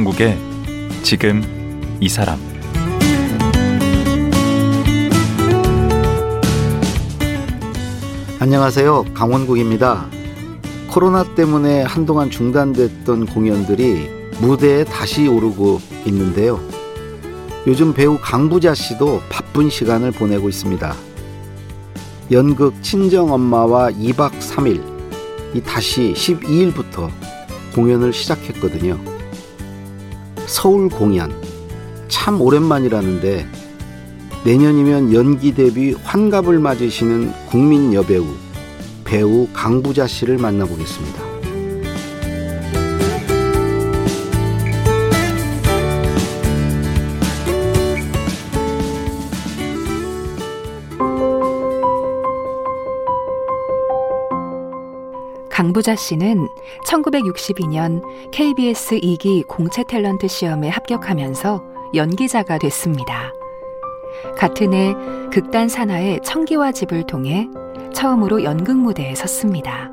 강원국의 지금 이 사람 안녕하세요. 강원국입니다. 코로나 때문에 한동안 중단됐던 공연들이 무대에 다시 오르고 있는데요. 요즘 배우 강부자 씨도 바쁜 시간을 보내고 있습니다. 연극 친정엄마와 2박 3일, 이 다시 12일부터 공연을 시작했거든요. 서울 공연, 참 오랜만이라는데 내년이면 연기 데뷔 환갑을 맞으시는 국민 여배우, 배우 강부자 씨를 만나보겠습니다. 강부자 씨는 1962년 KBS 2기 공채 탤런트 시험에 합격하면서 연기자가 됐습니다. 같은 해 극단 산하의 청기와 집을 통해 처음으로 연극 무대에 섰습니다.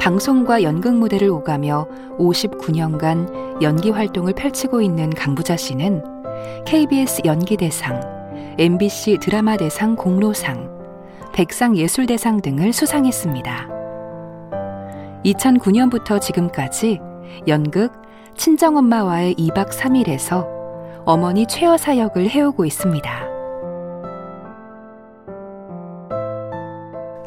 방송과 연극 무대를 오가며 59년간 연기 활동을 펼치고 있는 강부자 씨는 KBS 연기대상, MBC 드라마 대상 공로상, 백상예술대상 등을 수상했습니다. 2009년부터 지금까지 연극 친정엄마와의 2박 3일에서 어머니 최여사 역을 해오고 있습니다.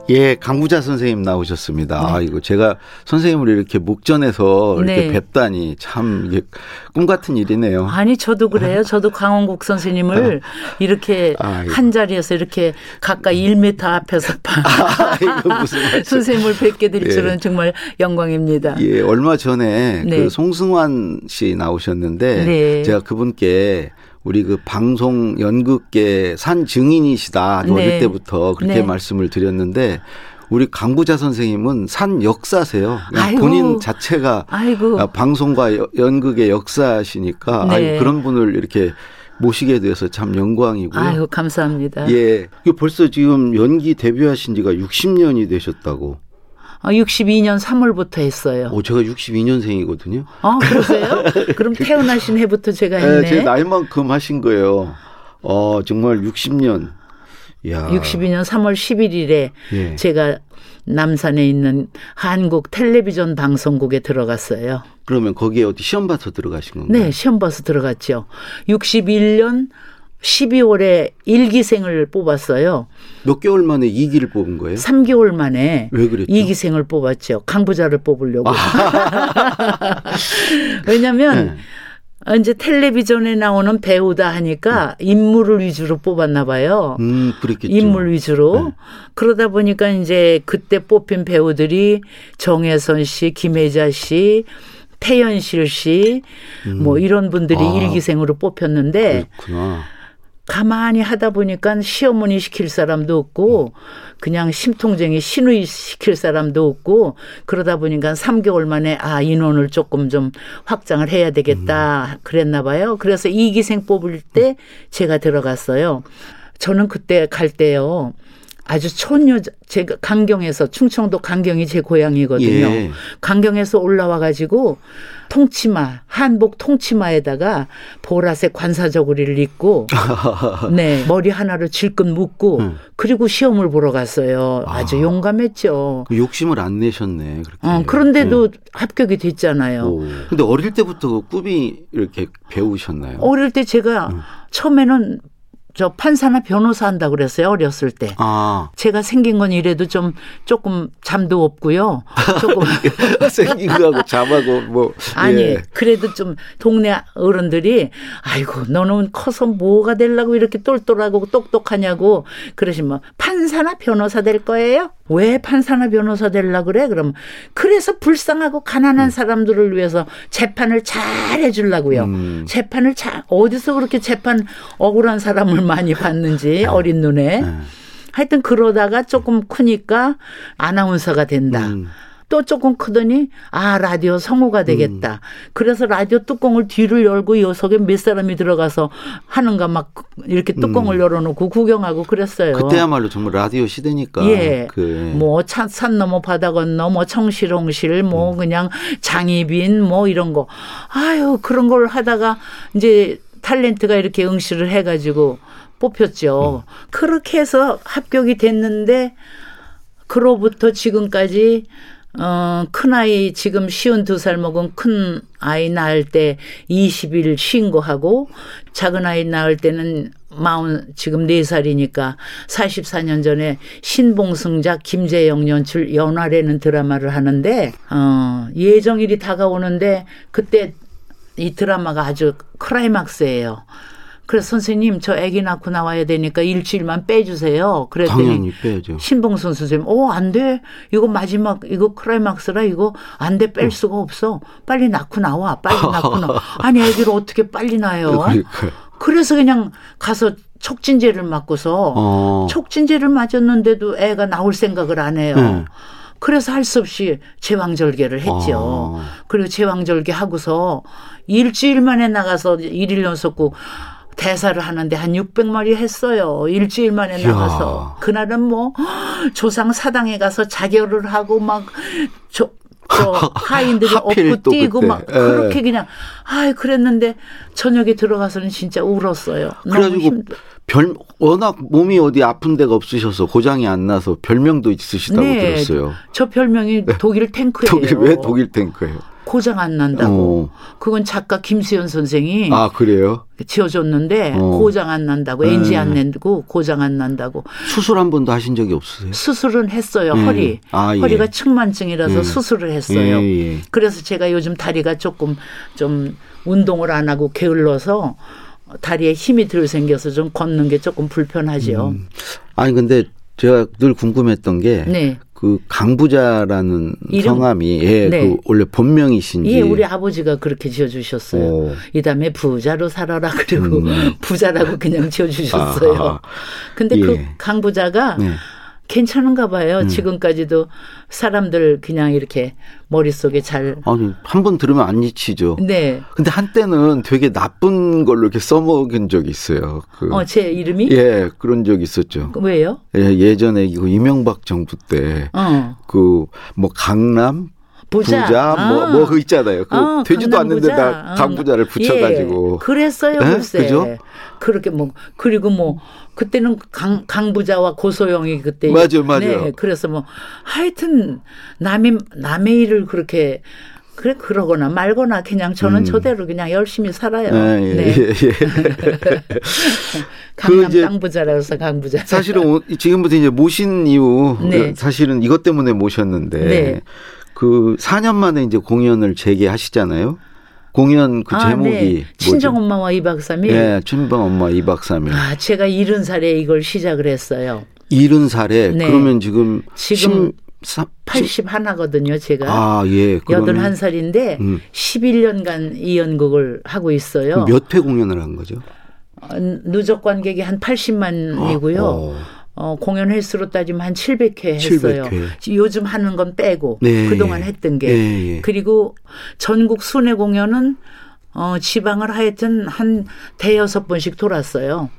예, 강부자 선생님 나오셨습니다. 네. 아이고 제가 선생님을 이렇게 목전에서 이렇게 네. 뵙다니 참 이게 꿈 같은 일이네요. 아니 저도 그래요. 저도 강원국 선생님을 이렇게 아, 한 자리에서 이렇게 가까이 1m 앞에서 아, 선생님을 뵙게 될 예. 줄은 정말 영광입니다. 예, 얼마 전에 네. 그 송승환 씨 나오셨는데 네. 제가 그분께 우리 그 방송 연극계 산 증인이시다. 네. 어릴 때부터 그렇게 네. 말씀을 드렸는데 우리 강부자 선생님은 산 역사세요. 아이고. 본인 자체가 아이고. 방송과 연극의 역사시니까 네. 아이고, 그런 분을 이렇게 모시게 돼서 참 영광이고요. 아유, 감사합니다. 예. 벌써 지금 연기 데뷔하신 지가 60년이 되셨다고. 62년 아, 3월부터 했어요. 오, 제가 62년생이거든요. 아, 그러세요? 그럼 태어나신 해부터 제가 했네. 네, 제 나이만큼 하신 거예요. 어, 정말 60년. 야. 62년 3월 11일에 예. 제가 남산에 있는 한국 텔레비전 방송국에 들어갔어요. 그러면 거기에 어디 시험 봐서 들어가신 건가요? 네, 시험 봐서 들어갔죠. 61년 12월에 1기생을 뽑았어요. 몇 개월 만에 2기를 뽑은 거예요? 3개월 만에 왜 그랬죠? 2기생을 뽑았죠. 강부자를 뽑으려고. 아. 왜냐면 네. 이제 텔레비전에 나오는 배우다 하니까 음. 인물을 위주로 뽑았나 봐요. 음, 그랬겠죠. 인물 위주로. 네. 그러다 보니까 이제 그때 뽑힌 배우들이 정혜선 씨, 김혜자 씨, 태연실 씨, 음. 뭐 이런 분들이 아, 일기생으로 뽑혔는데 그렇구나. 가만히 하다 보니까 시어머니 시킬 사람도 없고 그냥 심통쟁이 신우이 시킬 사람도 없고 그러다 보니까 3개월 만에 아 인원을 조금 좀 확장을 해야 되겠다 그랬나 봐요. 그래서 이기생 뽑을 때 제가 들어갔어요. 저는 그때 갈 때요. 아주 촌여 제가 강경에서 충청도 강경이 제 고향이거든요. 예. 강경에서 올라와 가지고 통치마 한복 통치마에다가 보라색 관사저고리를 입고 네 머리 하나를 질끈 묶고 음. 그리고 시험을 보러 갔어요. 아주 아. 용감했죠. 그 욕심을 안 내셨네. 그렇게. 어, 그런데도 네. 합격이 됐잖아요. 오. 근데 어릴 때부터 그 꿈이 이렇게 배우셨나요? 어릴 때 제가 음. 처음에는 저 판사나 변호사 한다 그랬어요 어렸을 때. 아. 제가 생긴 건 이래도 좀 조금 잠도 없고요. 조금 생긴 거하고 잠하고 뭐 아니 예. 그래도 좀 동네 어른들이 아이고 너는 커서 뭐가 되려고 이렇게 똘똘하고 똑똑하냐고 그러시면 판사나 변호사 될 거예요? 왜 판사나 변호사 되려 그래? 그럼 그래서 불쌍하고 가난한 음. 사람들을 위해서 재판을 잘 해주려고요. 음. 재판을 잘 어디서 그렇게 재판 억울한 사람을 많이 봤는지 네. 어린 눈에. 네. 하여튼 그러다가 조금 크니까 아나운서가 된다. 음. 또 조금 크더니 아 라디오 성우가 되겠다. 음. 그래서 라디오 뚜껑을 뒤를 열고 이 속에 몇 사람이 들어가서 하는가 막 이렇게 뚜껑을 음. 열어놓고 구경하고 그랬어요. 그때야말로 정말 라디오 시대니까. 예. 그. 뭐산 넘어 바다 건너 뭐 청실홍실 뭐 음. 그냥 장희빈 뭐 이런 거 아유 그런 걸 하다가 이제 탤런트가 이렇게 응시를 해가지고 뽑혔죠. 음. 그렇게 해서 합격이 됐는데 그로부터 지금까지 어, 큰아이 지금 쉬운 두 살 먹은 큰 아이 낳을 때 20일 신고하고 작은 아이 낳을 때는 마흔 지금 4살이니까 44년 전에 신봉승작 김재영 연출 연화라는 드라마를 하는데 어, 예정일이 다가오는데 그때 이 드라마가 아주 크라이막스예요. 그래서 선생님 저 아기 낳고 나와야 되니까 일주일만 빼주세요. 그랬더니 당연히 빼야죠. 신봉선 선생님, 어 안 돼. 이거 마지막 이거 크라이막스라 이거 안 돼. 뺄 어. 수가 없어. 빨리 낳고 나와. 빨리 낳고 나와. 아니 아기를 어떻게 빨리 낳아요? 그래서 그냥 가서 촉진제를 맞고서 어. 촉진제를 맞았는데도 애가 나올 생각을 안 해요. 네. 그래서 할 수 없이 제왕절개를 했죠. 어. 그리고 제왕절개 하고서 일주일 만에 나가서 일일 연속고 대사를 하는데 한 600마리 했어요. 일주일 만에 나가서. 그날은 뭐 조상 사당에 가서 자결을 하고 막 저, 저 하인들이 업고 뛰고 막 예. 그렇게 그냥 아 그랬는데 저녁에 들어가서는 진짜 울었어요. 그래가지고 별 워낙 몸이 어디 아픈 데가 없으셔서 고장이 안 나서 별명도 있으시다고 네, 들었어요. 저 별명이 네. 독일 탱크예요. 독일 왜 독일 탱크예요? 고장 안 난다고. 어. 그건 작가 김수현 선생이 아 그래요? 지어줬는데 어. 고장 안 난다고 네. 엔지 안 낸다고 고장 안 난다고. 수술 한 번도 하신 적이 없으세요? 수술은 했어요 네. 허리. 아, 예. 허리가 측만증이라서 예. 수술을 했어요. 예, 예. 그래서 제가 요즘 다리가 조금 좀 운동을 안 하고 게을러서 다리에 힘이 들 생겨서 좀 걷는 게 조금 불편하지요. 음. 아니 근데 제가 늘 궁금했던 게 네. 그 강부자라는 이름? 성함이 예, 네. 그 원래 본명이신지 예, 우리 아버지가 그렇게 지어 주셨어요. 이 다음에 부자로 살아라 그리고 음. 부자라고 그냥 지어 주셨어요. 근데 그 예. 그 강부자가 네. 괜찮은가 봐요. 음. 지금까지도 사람들 그냥 이렇게 머릿속에 잘. 아니, 한 번 들으면 안 잊히죠. 네. 근데 한때는 되게 나쁜 걸로 이렇게 써먹은 적이 있어요. 그. 어, 제 이름이? 예, 그런 적 있었죠. 왜요? 예, 예전에 이거 이명박 정부 때. 어. 그, 뭐, 강남, 부자, 부자 뭐, 아. 뭐그 있잖아요. 그 아, 되지도 않는데 다 강부자를 붙여가지고. 예, 그랬어요, 네? 글쎄. 그죠? 그렇게 뭐 그리고 뭐 그때는 강 강부자와 고소영이 그때 맞아 맞아. 네, 그래서 뭐 하여튼 남의 남의 일을 그렇게 그래 그러거나 말거나 그냥 저는 음. 저대로 그냥 열심히 살아요. 아, 예, 네. 예, 예. 강남 그 강부자라서 강부자. 사실은 지금부터 이제 모신 이후 네. 사실은 이것 때문에 모셨는데 네. 그 4년 만에 이제 공연을 재개하시잖아요. 공연 그 아, 제목이 네. 친정 엄마와 2박 3일. 네, 친정 엄마 2박 3일. 아, 제가 70살에 이걸 시작을 했어요. 70살에 네. 그러면 지금 지금 80 하나거든요, 제가. 아, 예. 그러면 81살인데 음. 11년간 이 연극을 하고 있어요. 몇 회 공연을 한 거죠? 어, 누적 관객이 한 80만이고요. 어, 어. 어, 공연 횟수로 따지면 한 700회 했어요. 700회. 요즘 하는 건 빼고 네. 그동안 했던 게 네. 예. 그리고 전국 순회 공연은 어, 지방을 하여튼 한 대여섯 번씩 돌았어요.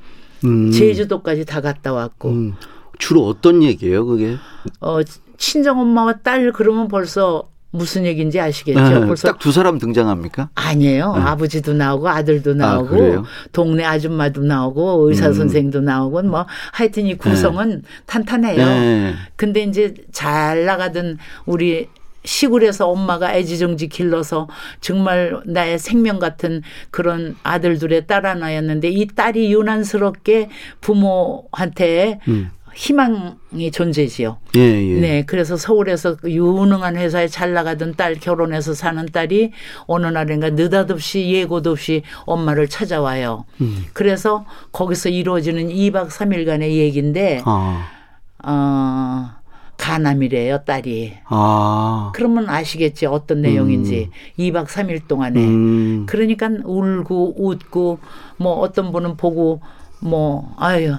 음. 제주도까지 다 갔다 왔고. 음. 주로 어떤 얘기예요, 그게? 어, 친정 엄마와 딸 그러면 벌써 무슨 얘기인지 아시겠죠? 네, 벌써 딱두 사람 등장합니까? 아니에요. 네. 아버지도 나오고 아들도 아, 나오고 아, 동네 아줌마도 나오고 의사 음. 선생도 나오고 뭐 하여튼 이 구성은 네. 탄탄해요. 네. 근데 이제 잘 나가던 우리 시골에서 엄마가 애지중지 길러서 정말 나의 생명 같은 그런 아들들의 딸 하나였는데 이 딸이 유난스럽게 부모한테 음. 희망이 존재지요. 예, 예. 네, 그래서 서울에서 그 유능한 회사에 잘 나가던 딸 결혼해서 사는 딸이 어느 날인가 느닷없이 예고도 없이 엄마를 찾아와요. 음. 그래서 거기서 이루어지는 2박 3일간의 얘기인데 아. 어 가남이래요, 딸이. 아. 그러면 아시겠지, 어떤 내용인지. 음. 2박 3일 동안에. 음. 그러니까 울고 웃고, 뭐 어떤 분은 보고, 뭐, 아유,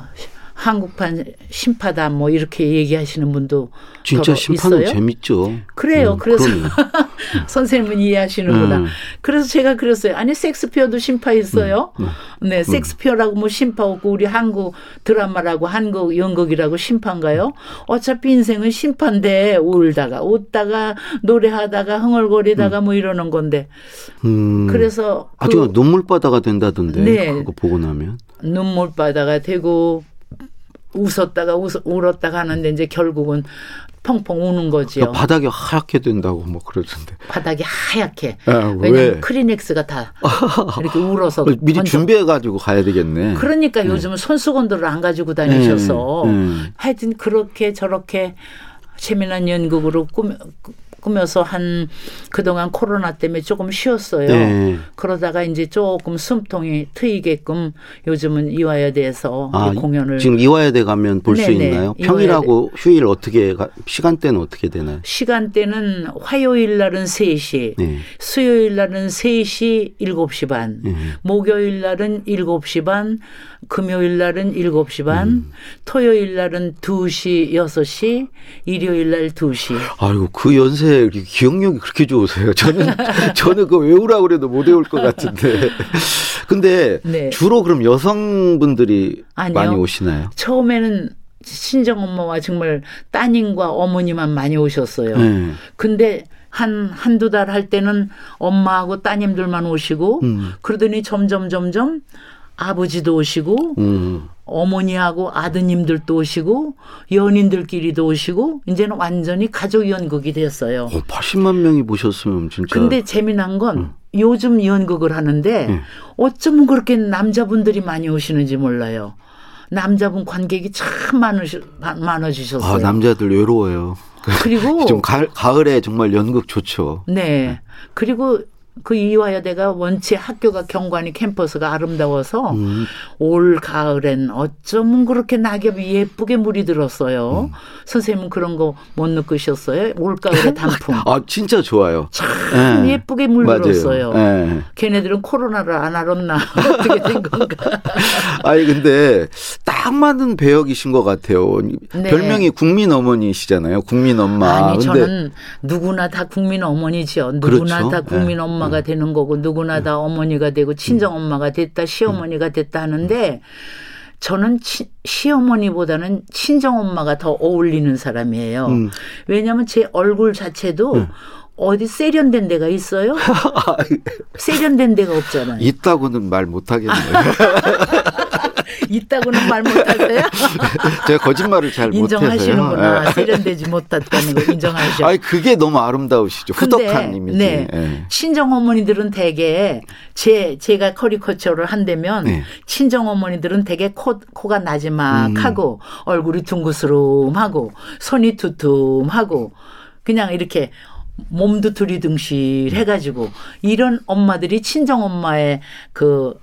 한국판 심파다 뭐 이렇게 얘기하시는 분도 진짜 심판은 있어요? 재밌죠. 그래요. 음, 그래서 선생님은 이해하시는구나. 음. 그래서 제가 그랬어요. 아니 섹스피어도 심파 있어요. 음. 음. 네, 음. 섹스피어라고 뭐 심파 없고 우리 한국 드라마라고 한국 연극이라고 심판가요? 어차피 인생은 심판데 울다가 웃다가 노래하다가 흥얼거리다가 뭐 이러는 건데. 그래서 아주 그, 눈물바다가 된다던데. 네. 그거 보고 나면. 눈물바다가 되고 웃었다가 웃, 울었다가 하는데 이제 결국은 펑펑 우는 거지요. 그러니까 바닥이 하얗게 된다고 뭐 그러던데. 바닥이 하얗게. 아, 왜냐면 크리넥스가 다 이렇게 울어서 미리 건져. 준비해가지고 가야 되겠네. 그러니까 네. 요즘은 손수건들을 안 가지고 다니셔서 네. 네. 하여튼 그렇게 저렇게 재미난 연극으로 꾸며 꾸며서 한 그동안 코로나 때문에 조금 쉬었어요. 네. 그러다가 이제 조금 숨통이 트이게끔 요즘은 이화여대에서 아, 공연을 지금 이화여대 가면 볼 수 있나요? 평일하고 이화여대. 휴일 어떻게 시간대는 어떻게 되나요? 시간대는 화요일 날은 3시, 네. 수요일 날은 3시 7시 반, 네. 목요일 날은 7시 반, 금요일 날은 7시 반, 음. 토요일 날은 2시, 6시, 일요일 날 2시. 아이고 그 연세 이렇게 기억력이 그렇게 좋으세요. 저는 저는 그 외우라 그래도 못 외울 것 같은데. 근데 네. 주로 그럼 여성분들이 아니요. 많이 오시나요? 처음에는 친정 엄마와 정말 따님과 어머니만 많이 오셨어요. 네. 근데 한, 한두 달 할 때는 엄마하고 따님들만 오시고, 음. 그러더니 점점, 점점 아버지도 오시고, 음. 어머니하고 아드님들도 오시고 연인들끼리도 오시고 이제는 완전히 가족 연극이 됐어요. 어, 80만 명이 보셨으면 진짜. 근데 재미난 건 음. 요즘 연극을 하는데 음. 어쩌면 그렇게 남자분들이 많이 오시는지 몰라요. 남자분 관객이 참 많으시, 많아지셨어요. 아, 남자들 외로워요. 그리고 좀 가을, 가을에 정말 연극 좋죠. 네. 네. 그리고 그 이화여대가 원체 학교가 경관이 캠퍼스가 아름다워서 음. 올 가을엔 어쩌면 그렇게 낙엽이 예쁘게 물이 들었어요. 음. 선생님은 그런 거 못 느끼셨어요? 올 가을의 단풍. 아 진짜 좋아요. 참 네. 예쁘게 물들었어요. 네. 걔네들은 코로나를 안 알았나 어떻게 된 건가. 아니 근데 딱 맞는 배역이신 것 같아요. 네. 별명이 국민 어머니시잖아요. 국민 엄마. 아니 저는 누구나 다 국민 어머니죠. 누구나 그렇죠? 다 국민 네. 엄마가 음. 되는 거고 누구나 다 어머니가 되고 친정 엄마가 됐다 시어머니가 됐다 하는데 저는 치, 시어머니보다는 친정 엄마가 더 어울리는 사람이에요. 음. 왜냐하면 제 얼굴 자체도 음. 어디 세련된 데가 있어요? 세련된 데가 없잖아요. 있다고는 말 못하겠네요. 있다고는 말 못하세요? 제가 거짓말을 잘. 인정하시는구나. 네. 세련되지 못했다는 거 인정하시죠. 아니 그게 너무 아름다우시죠. 후덕한 이미지. 네. 네. 친정 어머니들은 대개 제 제가 커리커처를 한다면 네. 친정 어머니들은 대개 코 코가 나지막하고 음. 얼굴이 둥그스름하고 손이 두툼하고 그냥 이렇게 몸도 두리둥실 해가지고 이런 엄마들이 친정 엄마의 그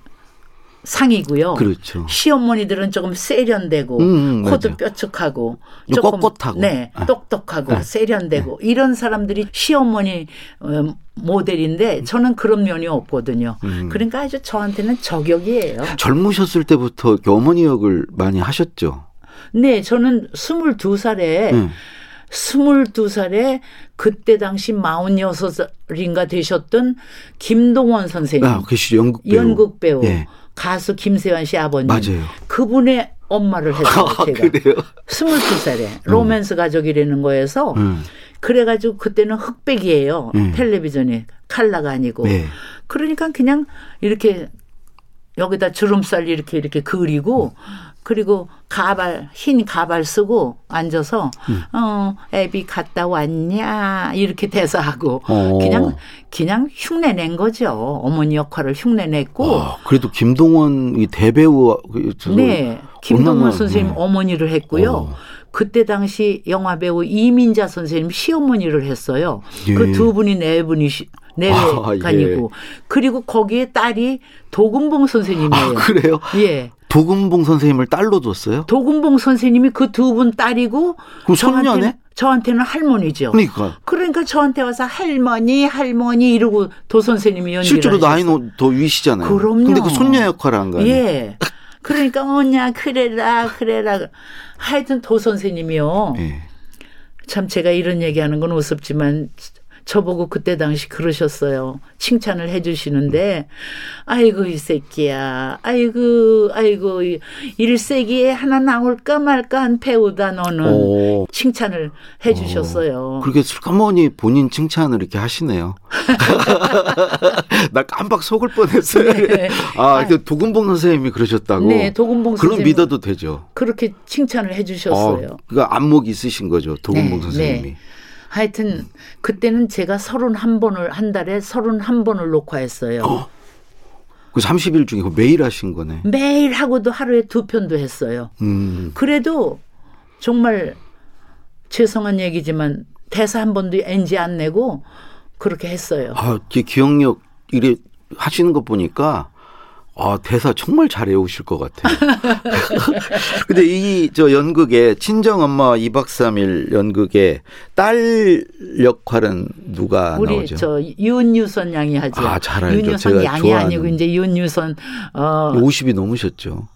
상이고요. 그렇죠. 시어머니들은 조금 세련되고 음, 음 코도 맞아. 뾰족하고 조금 꼿꼿하고 네, 아. 똑똑하고 네. 세련되고 네. 이런 사람들이 시어머니 어, 모델인데 저는 그런 면이 없거든요. 음. 그러니까 아주 저한테는 저격이에요. 젊으셨을 때부터 어머니 역을 많이 하셨죠? 네, 저는 22살에 음. 22살에 그때 당시 46인가 되셨던 김동원 선생님. 아, 계시죠. 연극 배우. 연극 배우. 예. 가수 김세환 씨 아버님. 맞아요. 그분의 엄마를 했어요. 아, 제가. 그래요? 22살에 음. 로맨스 가족이라는 거에서 음. 그래가지고 그때는 흑백이에요. 음. 텔레비전이 칼라가 아니고. 네. 그러니까 그냥 이렇게 여기다 주름살 이렇게 이렇게 그리고 음. 그리고 가발 흰 가발 쓰고 앉아서 음. 어 애비 갔다 왔냐 이렇게 대사하고 어. 그냥 그냥 흉내 낸 거죠 어머니 역할을 흉내 냈고 아, 그래도 김동원 이 대배우 네 김동원 선생님 네. 어머니를 했고요. 어. 그때 당시 영화 배우 이민자 선생님 시어머니를 했어요. 예. 그두 분이 네 분이 내외간이고 아, 예. 그리고 거기에 딸이 도금봉 선생님이에요. 아, 그래요? 예. 도금봉 선생님을 딸로 뒀어요? 도금봉 선생님이 그 두 분 딸이고 그 손녀네? 저한테는 할머니죠. 그러니까. 그러니까 저한테 와서 할머니, 할머니 이러고 도 선생님이 연기를 실제로 나이는 더 위시잖아요. 그럼요. 근데 그 손녀 역할을 한 거예요. 예. 그러니까 뭐냐 그래라 그래라 하여튼 도 선생님이요. 네. 참 제가 이런 얘기하는 건 우습지만 저보고 그때 당시 그러셨어요. 칭찬을 해주시는데, 아이고, 이 새끼야. 아이고, 아이고, 일세기에 하나 나올까 말까 한 배우다, 너는. 오. 칭찬을 해주셨어요. 오. 그렇게 술까머니 본인 칭찬을 이렇게 하시네요. 나 깜빡 속을 뻔했어요. 네. 아, 도금봉 선생님이 그러셨다고? 네, 도금봉 선생님. 그럼 믿어도 되죠. 그렇게 칭찬을 해주셨어요. 어, 그러니까 안목 있으신 거죠, 도금봉 네, 선생님이. 네. 하여튼 그때는 제가 31번을 한 달에 31번을 녹화했어요. 어. 그 30일 중에 매일 하신 거네. 매일 하고도 하루에 두 편도 했어요. 음. 그래도 정말 죄송한 얘기지만 대사 한 번도 NG 안 내고 그렇게 했어요. 아, 기억력 이래 하시는 거 보니까 아, 대사 정말 잘 외우실 것 같아요. 근데 이 저 연극에 친정 엄마 2박 3일 연극에 딸 역할은 누가 우리 나오죠? 저 윤유선 양이 하죠. 아, 잘 알죠. 윤유선 양이 좋아하는. 아니고 이제 윤유선 어 50이 넘으셨죠.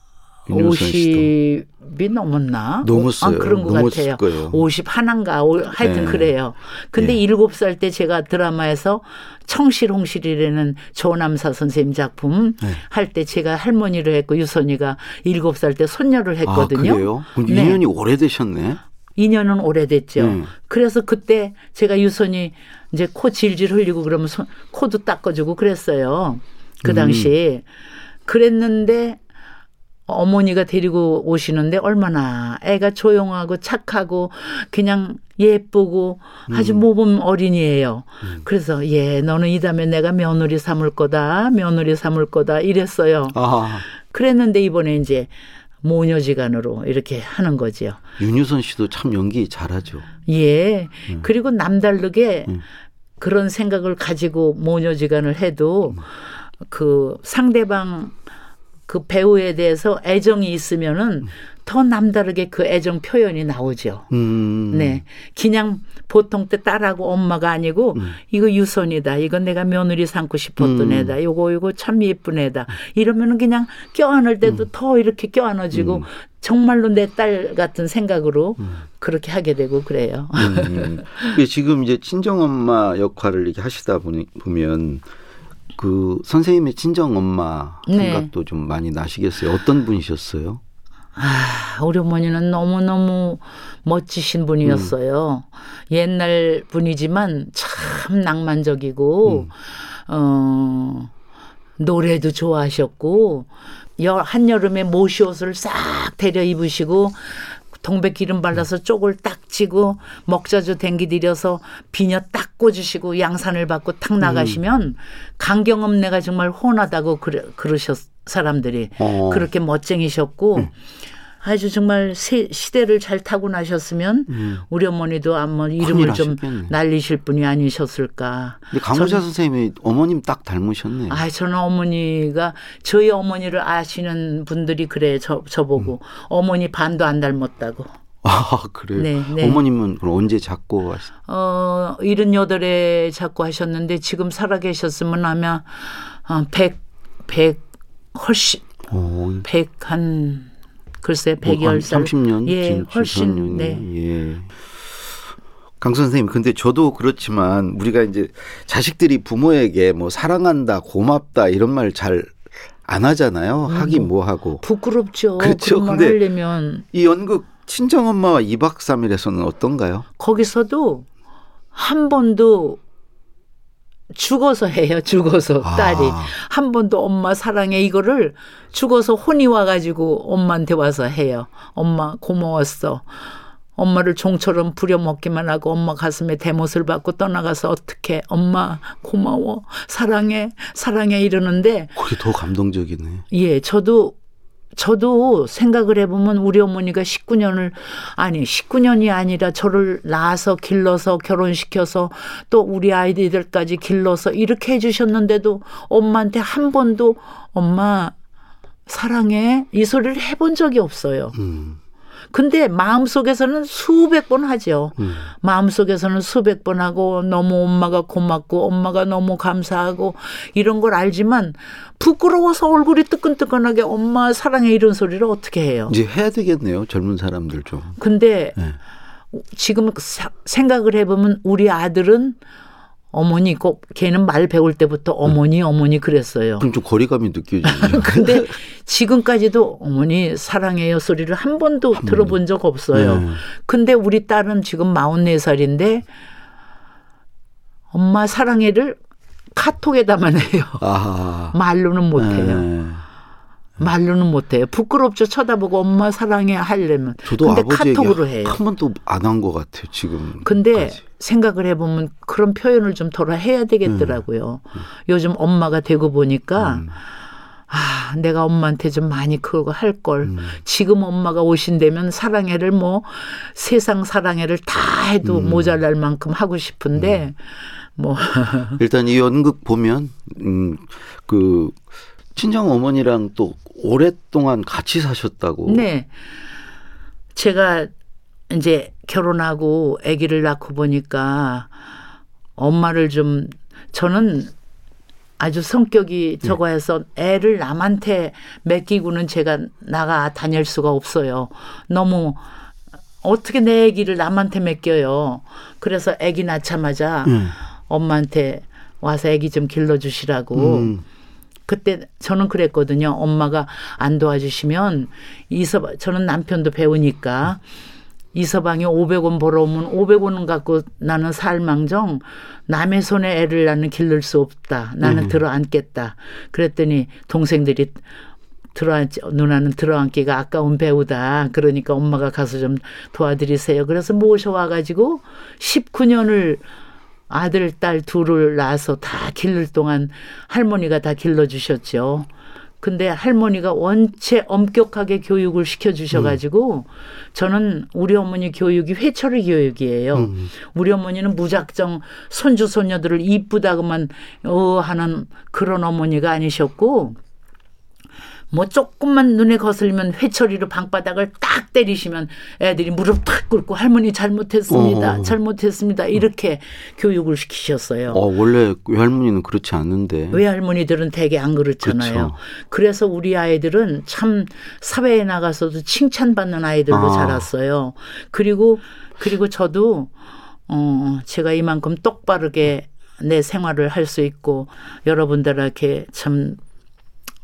50이 넘었나? 넘었어요. 아, 그런 것 같아요. 거예요. 50 하나인가 하여튼 네. 그래요. 근데 네. 7살 때 제가 드라마에서 청실홍실이라는 조남사 선생님 작품 네. 할때 제가 할머니를 했고 유선이가 7살 때 손녀를 했거든요. 아, 그래요? 네. 2년이 오래되셨네. 2년은 오래됐죠. 네. 그래서 그때 제가 유선이 이제 코 질질 흘리고 그러면 손, 코도 닦아주고 그랬어요. 그 당시. 음. 그랬는데 어머니가 데리고 오시는데 얼마나 애가 조용하고 착하고 그냥 예쁘고 아주 음. 모범 어린이에요. 음. 그래서 예, 너는 이 다음에 내가 며느리 삼을 거다. 며느리 삼을 거다. 이랬어요. 아하. 그랬는데 이번에 이제 모녀지간으로 이렇게 하는 거지요. 윤유선 씨도 참 연기 잘하죠. 예. 음. 그리고 남다르게 음. 그런 생각을 가지고 모녀지간을 해도 음. 그 상대방 그 배우에 대해서 애정이 있으면은 더 남다르게 그 애정 표현이 나오죠. 음. 네. 그냥 보통 때 딸하고 엄마가 아니고 음. 이거 유선이다. 이건 내가 며느리 삼고 싶었던 음. 애다. 요거 요거 참 예쁜 애다. 이러면은 그냥 껴안을 때도 음. 더 이렇게 껴안아지고 음. 정말로 내 딸 같은 생각으로 음. 그렇게 하게 되고 그래요. 지금 이제 친정 엄마 역할을 이렇게 하시다 보니 보면 그 선생님의 친정 엄마 네. 생각도 네. 좀 많이 나시겠어요. 어떤 분이셨어요? 아, 우리 어머니는 너무너무 멋지신 분이었어요. 음. 옛날 분이지만 참 낭만적이고, 음. 어, 노래도 좋아하셨고, 한여름에 모시옷을 싹 데려 입으시고, 동백 기름 발라서 쪽을 딱 치고 먹자주 댕기 들여서 비녀 딱 꽂으시고 양산을 받고 탁 나가시면 음. 강경엄내가 정말 혼하다고 그러, 그러셨 사람들이 어. 그렇게 멋쟁이셨고 음. 아주 정말 세, 시대를 잘 타고 나셨으면 음. 우리 어머니도 아마 이름을 좀. 날리실 분이 아니셨을까. 근데 강호자 선생님이 어머님 딱 닮으셨네. 아, 저는 어머니가 저희 어머니를 아시는 분들이 그래 저 저보고 음. 어머니 반도 안 닮았다고. 아, 그래요? 네, 네. 어머님은 그럼 언제 작고 하셨? 어, 78에 작고 하셨는데 지금 살아 계셨으면 아마 어, 100, 100 훨씬 어. 100한 글쎄 100여 살. 30년? 예, 훨씬. 네. 예. 강 선생님, 근데 저도 그렇지만 우리가 이제 자식들이 부모에게 뭐 사랑한다, 고맙다 이런 말 잘 안 하잖아요. 음, 하긴 뭐 하고. 부끄럽죠. 그렇죠. 근데 하려면. 이 연극 친정 엄마와 2박 3일에서는 어떤가요? 거기서도 한 번도 죽어서 해요. 죽어서 아. 딸이 아. 한 번도 엄마 사랑해 이거를 죽어서 혼이 와가지고 엄마한테 와서 해요. 엄마 고마웠어. 엄마를 종처럼 부려먹기만 하고 엄마 가슴에 대못을 받고 떠나가서 어떻게 엄마 고마워 사랑해 사랑해 이러는데 그게 더 감동적이네. 예, 저도 저도 생각을 해보면 우리 어머니가 19년을 아니 19년이 아니라 저를 낳아서 길러서 결혼시켜서 또 우리 아이들까지 길러서 이렇게 해주셨는데도 엄마한테 한 번도 엄마 사랑해 이 소리를 해본 적이 없어요. 음. 근데 마음속에서는 수백 번 하죠. 음. 마음속에서는 수백 번 하고 너무 엄마가 고맙고 엄마가 너무 감사하고 이런 걸 알지만 부끄러워서 얼굴이 뜨끈뜨끈하게 엄마 사랑해 이런 소리를 어떻게 해요? 이제 해야 되겠네요. 젊은 사람들 좀. 근데 네. 지금 생각을 해보면 우리 아들은 어머니 꼭 걔는 말 배울 때부터 어머니 어머니 그랬어요. 그럼 좀 거리감이 느껴지죠. 근데 지금까지도 어머니 사랑해요 소리를 한 번도 한 들어본 적 없어요. 네. 근데 우리 딸은 지금 44살인데 엄마 사랑해를 카톡에다만 해요. 아. 말로는 못 해요. 네. 말로는 못해요. 부끄럽죠. 쳐다보고 엄마 사랑해 하려면. 저도 근데 카톡으로 해요. 한 번도 안 한 것 같아요. 지금. 근데 생각을 해보면 그런 표현을 좀 덜어 해야 되겠더라고요. 음. 음. 요즘 엄마가 되고 보니까 음. 아, 내가 엄마한테 좀 많이 그거 할 걸. 음. 지금 엄마가 오신다면 사랑해를 뭐 세상 사랑해를 다 해도 음. 모자랄 만큼 하고 싶은데 음. 뭐 일단 이 연극 보면 음그 친정 어머니랑 또 오랫동안 같이 사셨다고. 네. 제가 이제 결혼하고 아기를 낳고 보니까 엄마를 좀 저는 아주 성격이 네. 저거 해서 애를 남한테 맡기고는 제가 나가 다닐 수가 없어요. 너무 어떻게 내 아기를 남한테 맡겨요. 그래서 아기 낳자마자 음. 엄마한테 와서 아기 좀 길러주시라고. 음. 그때 저는 그랬거든요. 엄마가 안 도와주시면 이서 저는 남편도 배우니까 이 서방이 500원 벌어오면 500원 갖고 나는 살망정 남의 손에 애를 나는 기를 수 없다. 나는 음. 들어 앉겠다. 그랬더니 동생들이 들어앉 누나는 들어앉기가 아까운 배우다. 그러니까 엄마가 가서 좀 도와드리세요. 그래서 모셔와 가지고 19년을 아들, 딸 둘을 낳아서 다 길를 동안 할머니가 다 길러주셨죠. 근데 할머니가 원체 엄격하게 교육을 시켜주셔가지고 음. 저는 우리 어머니 교육이 회초리 교육이에요. 음. 우리 어머니는 무작정 손주, 손녀들을 이쁘다고만 어 하는 그런 어머니가 아니셨고 뭐 조금만 눈에 거슬리면 회초리로 방바닥을 딱 때리시면 애들이 무릎 탁 꿇고 할머니 잘못했습니다. 어. 잘못했습니다. 이렇게 교육을 시키셨어요. 어, 원래 외할머니는 그렇지 않은데. 외할머니들은 대개 안 그렇잖아요. 그렇죠. 그래서 우리 아이들은 참 사회에 나가서도 칭찬받는 아이들로 아. 자랐어요. 그리고 그리고 저도 어 제가 이만큼 똑바르게 내 생활을 할 수 있고 여러분들에게 참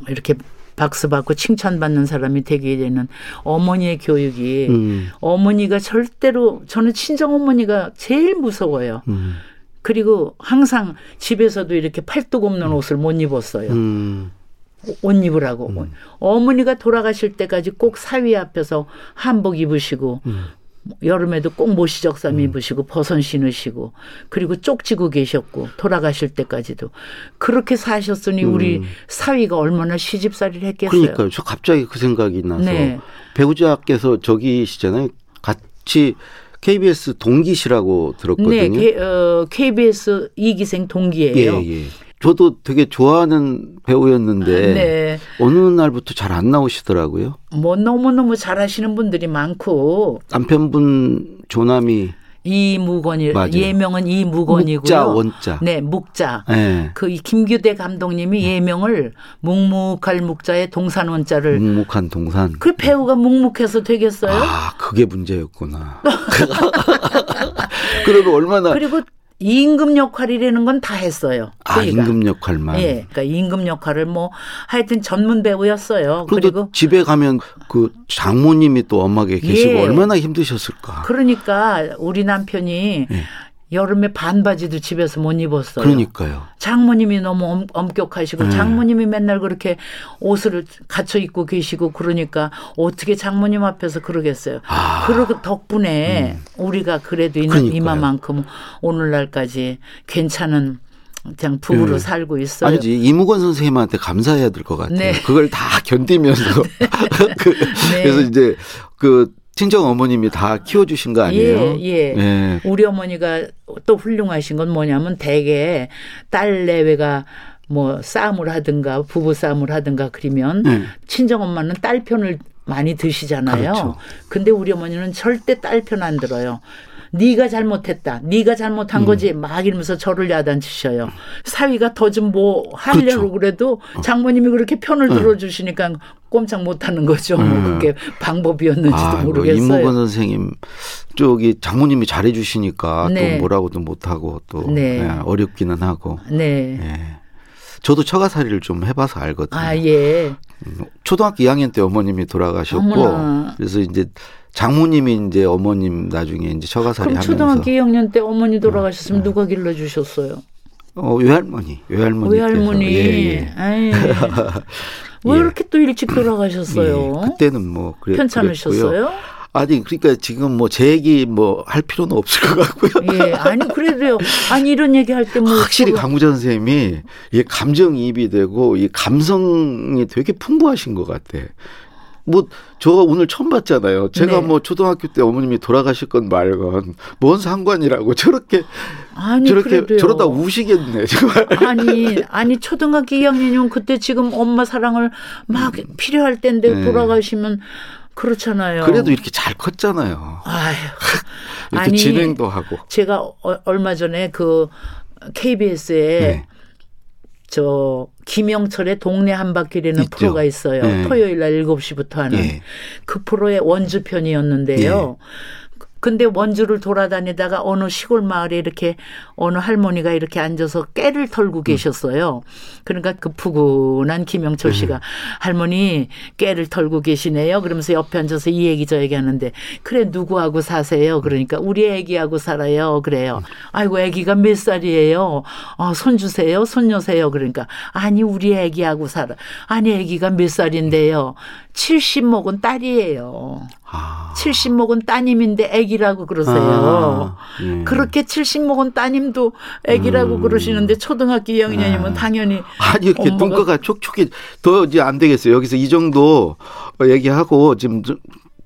이렇게 박수 받고 칭찬받는 사람이 되게 되는 어머니의 교육이 음. 어머니가 절대로 저는 친정 어머니가 제일 무서워요. 음. 그리고 항상 집에서도 이렇게 팔뚝 없는 음. 옷을 못 입었어요. 음. 옷 입으라고. 음. 어머니가 돌아가실 때까지 꼭 사위 앞에서 한복 입으시고 음. 여름에도 꼭 모시적삼 음. 입으시고 버선 신으시고 그리고 쪽지고 계셨고 돌아가실 때까지도 그렇게 사셨으니 음. 우리 사위가 얼마나 시집살이를 했겠어요. 그러니까요. 저 갑자기 그 생각이 나서 네. 배우자께서 저기시잖아요. 같이 KBS 동기시라고 들었거든요. 네, 어, KBS 이기생 동기예요. 예, 예. 저도 되게 좋아하는 배우였는데 네. 어느 날부터 잘 안 나오시더라고요. 뭐 너무 너무 잘하시는 분들이 많고 남편분 조남이 이무건이 예명은 이무건이고요. 묵자 원자. 네, 묵자. 네. 그 김규대 감독님이 예명을 묵묵할 묵자의 동산 원자를 묵묵한 동산. 그 배우가 묵묵해서 되겠어요? 아, 그게 문제였구나. 그러면 얼마나 그리고 임금 역할이라는 건 다 했어요. 아, 임금 역할만. 예. 그러니까 임금 역할을 뭐 하여튼 전문 배우였어요. 그리고 집에 가면 그 장모님이 또 엄마게 계시고 예. 얼마나 힘드셨을까. 그러니까 우리 남편이 예. 여름에 반바지도 집에서 못 입었어요. 그러니까요. 장모님이 너무 엄, 격하시고 네. 장모님이 맨날 그렇게 옷을 갖춰 입고 계시고 그러니까 어떻게 장모님 앞에서 그러겠어요. 아. 그러고 덕분에 음. 우리가 그래도 그러니까요. 이마만큼 오늘날까지 괜찮은 그냥 부부로 네. 살고 있어요. 아니지 이무건 선생님한테 감사해야 될 것 같아요. 네. 그걸 다 견디면서 그, 네. 그래서 이제 그 친정 어머님이 다 키워주신 거 아니에요? 예, 예. 예. 우리 어머니가 또 훌륭하신 건 뭐냐면 대개 딸 내외가 뭐 싸움을 하든가 부부 싸움을 하든가 그러면 네. 친정 엄마는 딸 편을 많이 드시잖아요. 그렇죠. 근데 우리 어머니는 절대 딸 편 안 들어요. 네가 잘못했다. 네가 잘못한 음. 거지. 막 이러면서 저를 야단치셔요. 사위가 더 좀 뭐 하려고 그렇죠. 그래도 어. 장모님이 그렇게 편을 어. 들어주시니까 꼼짝 못하는 거죠. 뭐 음. 뭐 그게 방법이었는지도 아, 모르겠어요. 임무건 선생님 쪽이 장모님이 잘해주시니까 네. 또 뭐라고도 못하고 또 네. 네, 어렵기는 하고. 네. 네. 저도 처가살이를 좀 해봐서 알거든요. 아 예. 음, 초등학교 2학년 때 어머님이 돌아가셨고 어머나. 그래서 이제 장모님이 이제 어머님 나중에 이제 처가살이 하면서 초등학교 2학년 때 어머니 돌아가셨으면 어, 누가 길러 주셨어요? 어 외할머니 외할머니 외할머니 예, 예. 왜 예. 이렇게 또 일찍 돌아가셨어요? 예, 그때는 뭐 그래, 편찮으셨어요? 아니 그러니까 지금 뭐 제 얘기 뭐 할 필요는 없을 것 같고요. 예, 아니 그래도요. 아니 이런 얘기 할 때 뭐 확실히 강우전 선생님이 이 감정이입이 되고 이 감성이 되게 풍부하신 것 같아. 뭐 저가 오늘 처음 봤잖아요. 제가 네. 뭐 초등학교 때 어머님이 돌아가실 건 말건 뭔 상관이라고 저렇게 아니, 저렇게 그래도요. 저러다 우시겠네 정말. 아니 아니 초등학교 2학년이면 그때 지금 엄마 사랑을 막 필요할 때인데 네. 돌아가시면 그렇잖아요. 그래도 이렇게 잘 컸잖아요. 아유. 이렇게 아니, 진행도 하고. 제가 어, 얼마 전에 그 KBS에 네. 저 김영철의 동네 한바퀴라는 있죠. 프로가 있어요. 네. 토요일 날 7시부터 하는 네. 그 프로의 원주편이었는데요. 네. 근데 원주를 돌아다니다가 어느 시골 마을에 이렇게 어느 할머니가 이렇게 앉아서 깨를 털고 음. 계셨어요. 그러니까 그 푸근한 김영철 씨가 음. 할머니 깨를 털고 계시네요. 그러면서 옆에 앉아서 이 얘기 저 얘기 하는데 그래 누구하고 사세요? 그러니까 우리 애기하고 살아요. 그래요. 아이고 애기가 몇 살이에요? 어, 손 주세요. 손 여세요. 그러니까 아니 우리 애기하고 살아. 아니 애기가 몇 살인데요. 70 먹은 딸이에요. 아. 70 먹은 따님인데 애기라고 그러세요. 아. 예. 그렇게 70 먹은 따님도 애기라고 음. 그러시는데 초등학교 2학년이면 아. 당연히 아니 이렇게 눈가가 촉촉해 더 이제 안 되겠어요. 여기서 이 정도 얘기하고 지금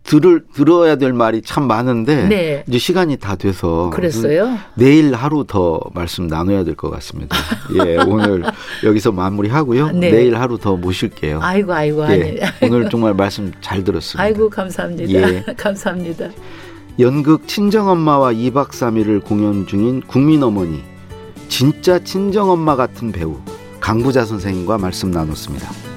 들을 들어야 될 말이 참 많은데 네. 이제 시간이 다 돼서 그랬어요. 내일 하루 더 말씀 나눠야 될 것 같습니다. 예, 오늘 여기서 마무리하고요. 네. 내일 하루 더 모실게요. 아이고 아이고 예, 오늘 정말 말씀 잘 들었습니다. 아이고 감사합니다. 예. 감사합니다. 연극 친정엄마와 2박 3일을 공연 중인 국민어머니 진짜 친정엄마 같은 배우 강부자 선생님과 말씀 나눴습니다.